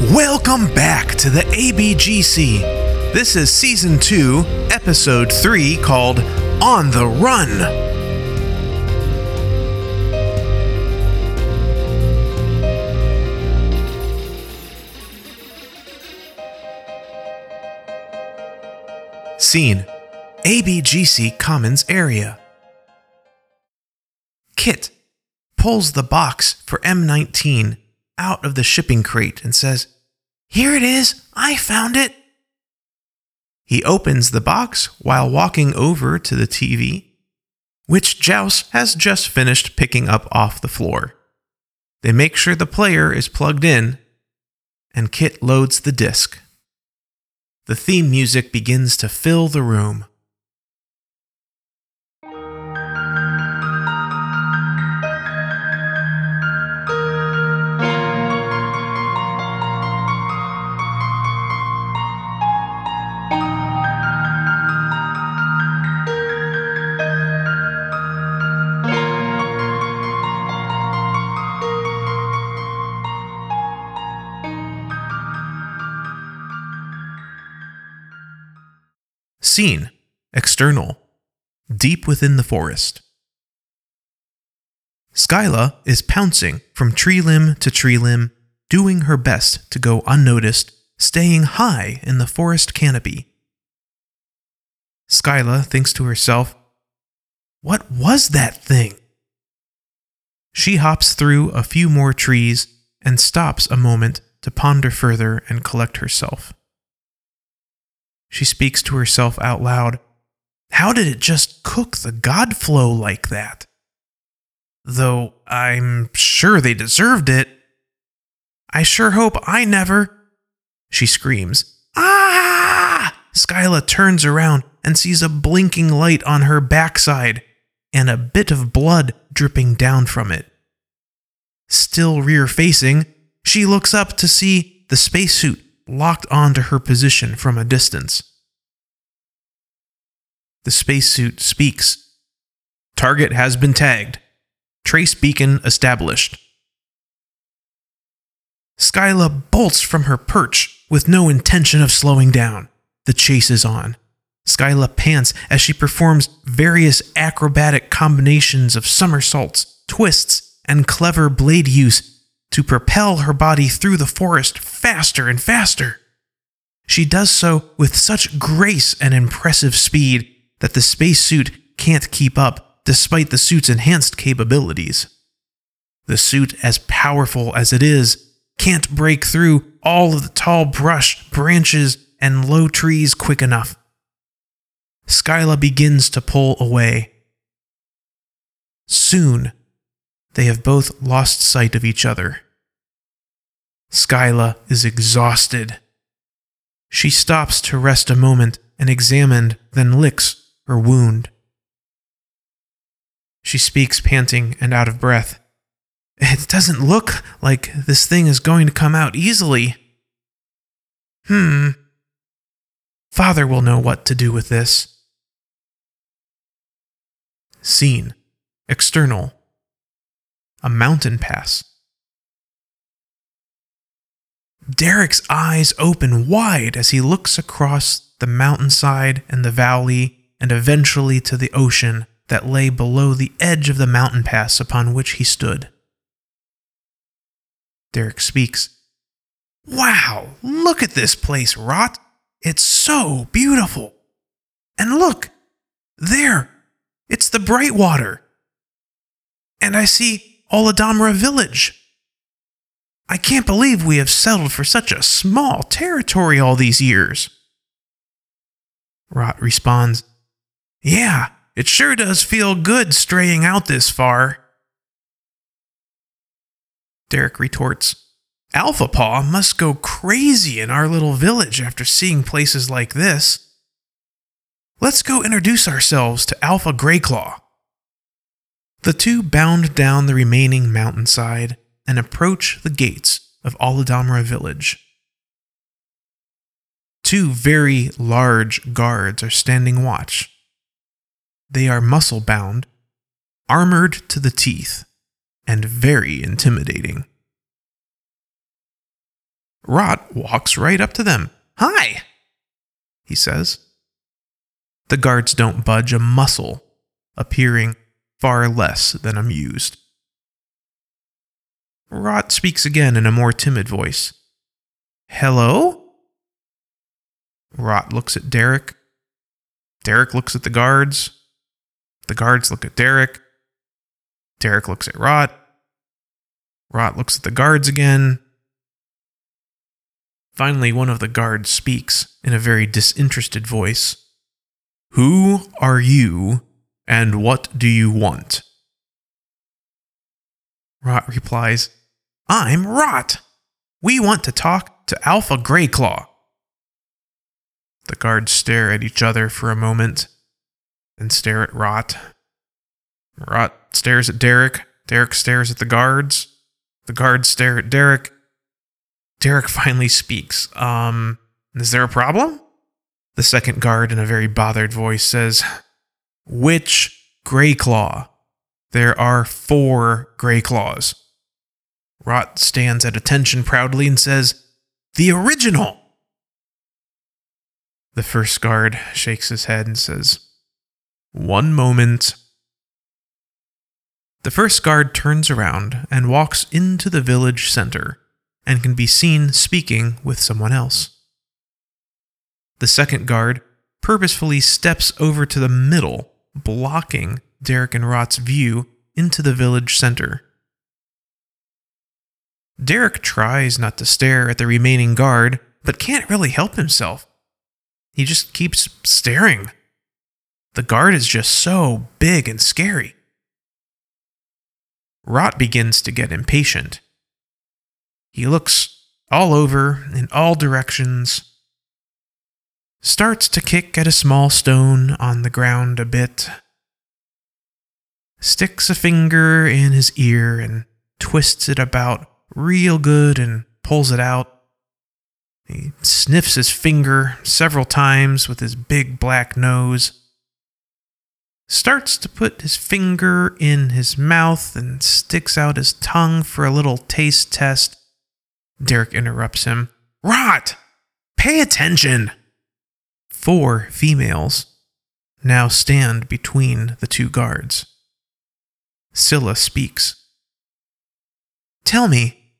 Welcome back to the ABGC. This is Season 2, Episode 3, called On the Run. Scene ABGC Commons area. Kit pulls the box for M19 out of the shipping crate and says, Here it is, I found it. He opens the box while walking over to the TV, which Jouse has just finished picking up off the floor. They make sure the player is plugged in, and Kit loads the disc. The theme music begins to fill the room. Scene External Deep within the forest. Skyla is pouncing from tree limb to tree limb, doing her best to go unnoticed, staying high in the forest canopy. Skyla thinks to herself, What was that thing? She hops through a few more trees and stops a moment to ponder further and collect herself. She speaks to herself out loud. How did it just cook the Godflow like that? Though I'm sure they deserved it. I sure hope I never. She screams. Ah! Skyla turns around and sees a blinking light on her backside and a bit of blood dripping down from it. Still rear facing, she looks up to see the spacesuit locked onto her position from a distance. The spacesuit speaks. Target has been tagged. Trace beacon established. Skyla bolts from her perch with no intention of slowing down. The chase is on. Skyla pants as she performs various acrobatic combinations of somersaults, twists, and clever blade use to propel her body through the forest faster and faster. She does so with such grace and impressive speed that the spacesuit can't keep up despite the suit's enhanced capabilities. The suit, as powerful as it is, can't break through all of the tall brush, branches, and low trees quick enough. Skyla begins to pull away. Soon, they have both lost sight of each other. Skyla is exhausted. She stops to rest a moment and examine, then licks her wound. She speaks, panting and out of breath. It doesn't look like this thing is going to come out easily. Hmm. Father will know what to do with this. Scene External A mountain pass. Derek's eyes open wide as he looks across the mountainside and the valley and eventually to the ocean that lay below the edge of the mountain pass upon which he stood. Derek speaks. Wow, look at this place, Rot. It's so beautiful. And look, there, it's the Brightwater. And I see Oladamra village. I can't believe we have settled for such a small territory all these years. Rot responds, yeah, it sure does feel good straying out this far. Derek retorts, Alpha Paw must go crazy in our little village after seeing places like this. Let's go introduce ourselves to Alpha Greyclaw. The two bound down the remaining mountainside and approach the gates of Aladamra village. Two very large guards are standing watch they are muscle bound, armored to the teeth, and very intimidating. Rot walks right up to them. Hi, he says. The guards don't budge a muscle, appearing far less than amused. Rot speaks again in a more timid voice. Hello? Rot looks at Derek. Derek looks at the guards. The guards look at Derek. Derek looks at Rot. Rot looks at the guards again. Finally, one of the guards speaks in a very disinterested voice. Who are you, and what do you want? Rot replies, I'm Rot. We want to talk to Alpha Greyclaw. The guards stare at each other for a moment, then stare at Rot. Rot stares at Derek. Derek stares at the guards. The guards stare at Derek. Derek finally speaks. Um, is there a problem? The second guard, in a very bothered voice, says, Which Grey Claw? There are four Grey Claws. Rot stands at attention proudly and says, The original! The first guard shakes his head and says, One moment. The first guard turns around and walks into the village center and can be seen speaking with someone else. The second guard purposefully steps over to the middle, blocking Derek and Rot's view into the village center. Derek tries not to stare at the remaining guard, but can't really help himself. He just keeps staring. The guard is just so big and scary. Rot begins to get impatient. He looks all over in all directions, starts to kick at a small stone on the ground a bit, sticks a finger in his ear and twists it about real good and pulls it out. He sniffs his finger several times with his big black nose, starts to put his finger in his mouth and sticks out his tongue for a little taste test. Derek interrupts him. Rot! Pay attention! Four females now stand between the two guards. Scylla speaks. Tell me,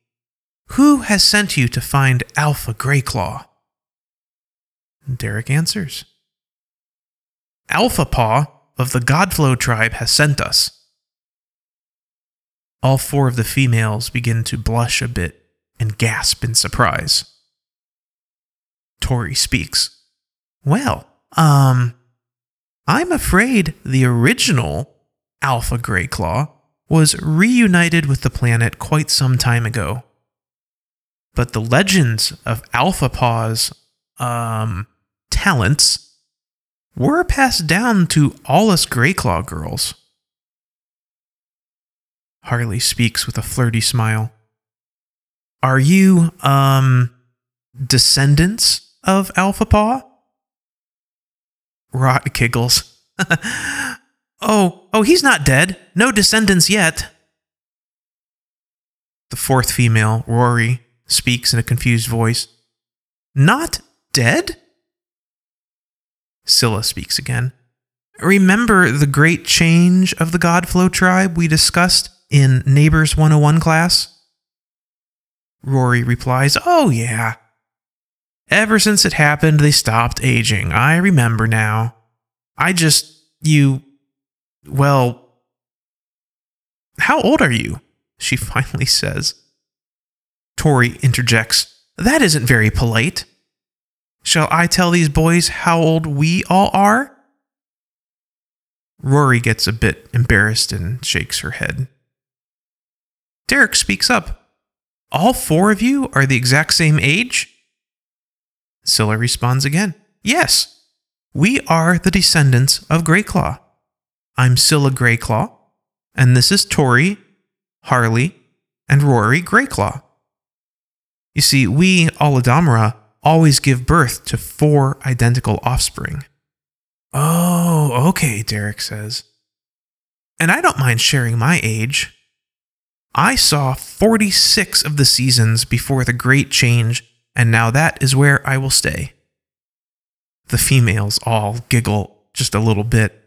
who has sent you to find Alpha Greyclaw? Derek answers. Alpha Paw of the Godflow tribe has sent us. All four of the females begin to blush a bit and gasp in surprise. Tori speaks. Well, um, I'm afraid the original Alpha Greyclaw was reunited with the planet quite some time ago. But the legends of Alpha Paw's, um, talents were passed down to all us Greyclaw girls. Harley speaks with a flirty smile. Are you, um, descendants of Alpha Paw? Rot giggles. oh, oh, he's not dead. No descendants yet. The fourth female, Rory, speaks in a confused voice. Not dead? Scylla speaks again. Remember the great change of the Godflow tribe we discussed in Neighbors 101 class? Rory replies, Oh, yeah. Ever since it happened, they stopped aging. I remember now. I just. You. Well. How old are you? She finally says. Tori interjects, That isn't very polite. Shall I tell these boys how old we all are? Rory gets a bit embarrassed and shakes her head. Derek speaks up. All four of you are the exact same age? Scylla responds again. Yes, we are the descendants of Greyclaw. I'm Scylla Greyclaw, and this is Tori, Harley, and Rory Greyclaw. You see, we, Uladamara, always give birth to four identical offspring. Oh, okay, Derek says. And I don't mind sharing my age. I saw 46 of the seasons before the Great Change and now that is where I will stay. The females all giggle just a little bit.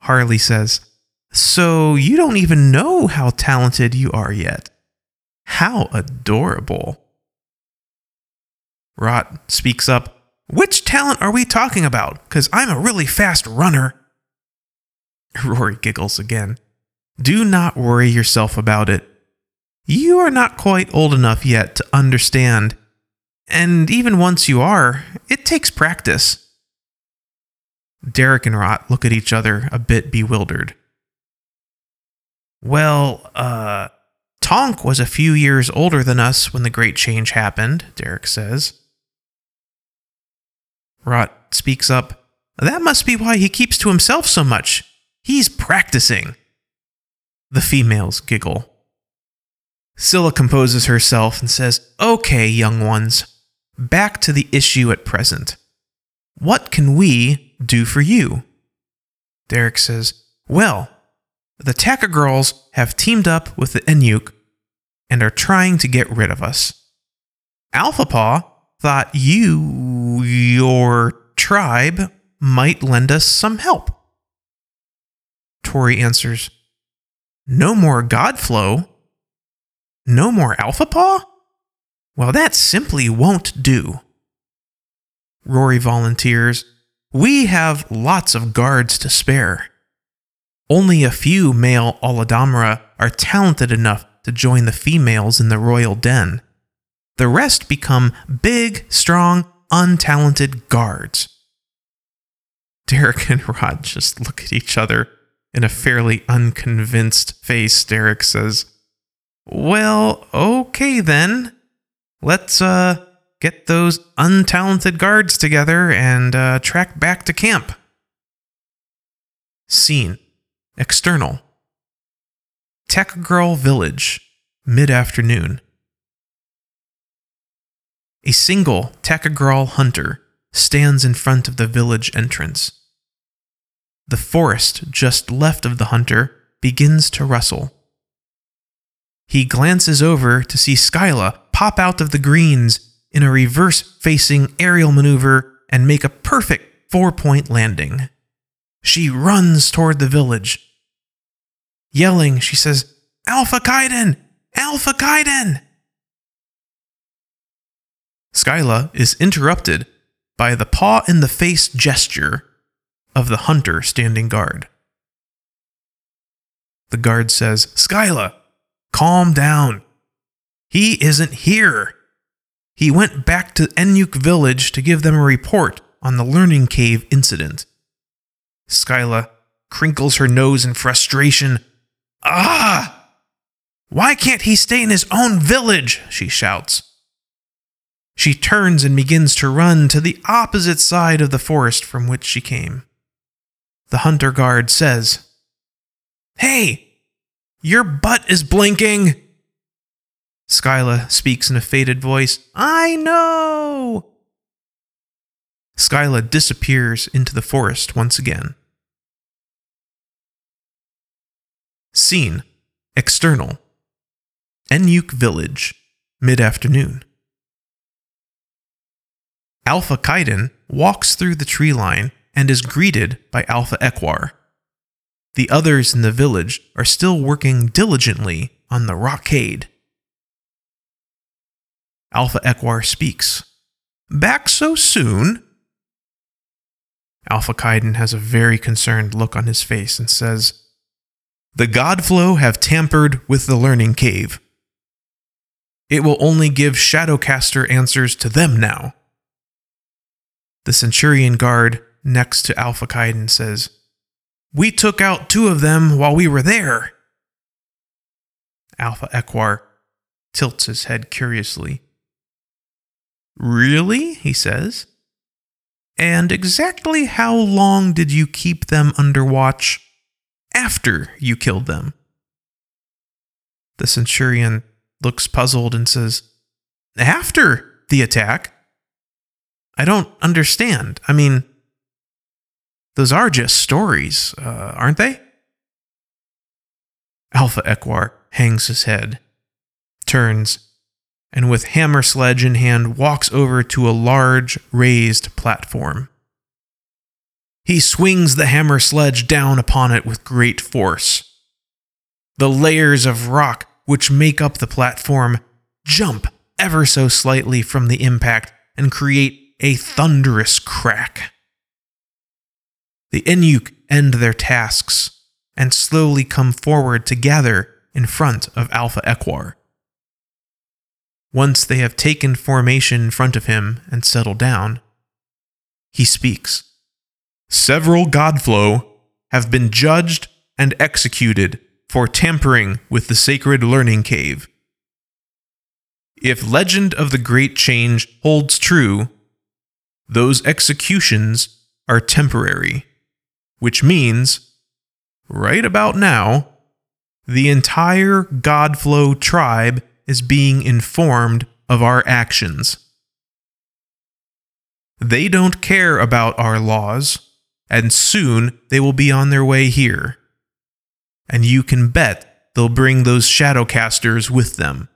Harley says, So you don't even know how talented you are yet. How adorable. Rot speaks up, Which talent are we talking about? Because I'm a really fast runner. Rory giggles again. Do not worry yourself about it. You are not quite old enough yet to understand, and even once you are, it takes practice. Derek and Rot look at each other a bit bewildered. Well, uh, Tonk was a few years older than us when the Great Change happened, Derek says. Rot speaks up. That must be why he keeps to himself so much. He's practicing. The females giggle. Scylla composes herself and says, Okay, young ones, back to the issue at present. What can we do for you? Derek says, Well, the Taka girls have teamed up with the Enyuk and are trying to get rid of us. Alpha Paw thought you, your tribe, might lend us some help. Tori answers, No more Godflow. No more Alpha Paw? Well, that simply won't do. Rory volunteers, We have lots of guards to spare. Only a few male Oladamra are talented enough to join the females in the royal den. The rest become big, strong, untalented guards. Derek and Rot just look at each other in a fairly unconvinced face. Derek says, Well, okay then. Let's, uh, get those untalented guards together and, uh, track back to camp. Scene External Tekagral Village, mid afternoon. A single Tekagral hunter stands in front of the village entrance. The forest just left of the hunter begins to rustle. He glances over to see Skyla pop out of the greens in a reverse facing aerial maneuver and make a perfect four point landing. She runs toward the village. Yelling, she says, Alpha Kaiden! Alpha Kaiden! Skyla is interrupted by the paw in the face gesture of the hunter standing guard. The guard says, Skyla, calm down. He isn't here. He went back to Enyuk village to give them a report on the Learning Cave incident. Skyla crinkles her nose in frustration. Ah! Why can't he stay in his own village? she shouts. She turns and begins to run to the opposite side of the forest from which she came. The hunter guard says, Hey, your butt is blinking. Skyla speaks in a faded voice, I know. Skyla disappears into the forest once again. Scene External Enyuk Village, mid afternoon. Alpha Kaiden walks through the tree line and is greeted by Alpha Ekwar. The others in the village are still working diligently on the rockade. Alpha Ekwar speaks. Back so soon? Alpha Kaiden has a very concerned look on his face and says, The Godflow have tampered with the learning cave. It will only give Shadowcaster answers to them now. The Centurion guard next to Alpha Kaiden says, We took out two of them while we were there. Alpha Ekwar tilts his head curiously. Really? he says. And exactly how long did you keep them under watch after you killed them? The centurion looks puzzled and says, After the attack? I don't understand. I mean, those are just stories, uh, aren't they? Alpha Ekwar hangs his head, turns, and with hammer sledge in hand walks over to a large raised platform. He swings the hammer sledge down upon it with great force. The layers of rock which make up the platform jump ever so slightly from the impact and create a thunderous crack. The Enyuke end their tasks and slowly come forward together in front of Alpha Ekwar. Once they have taken formation in front of him and settled down, he speaks. Several Godflow have been judged and executed for tampering with the sacred learning cave. If Legend of the Great Change holds true, those executions are temporary, which means, right about now, the entire Godflow tribe is being informed of our actions. They don't care about our laws, and soon they will be on their way here. And you can bet they'll bring those Shadowcasters with them.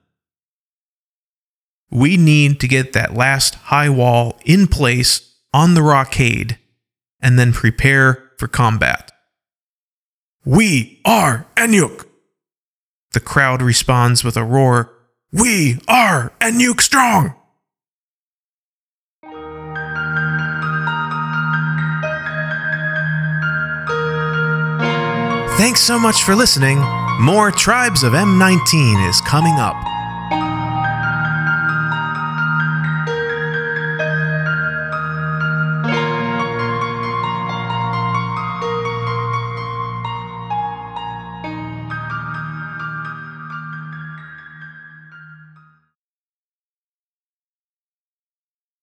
We need to get that last high wall in place on the Rockade and then prepare for combat. We are Enyuk! The crowd responds with a roar We are Enyuk Strong! Thanks so much for listening. More Tribes of M19 is coming up.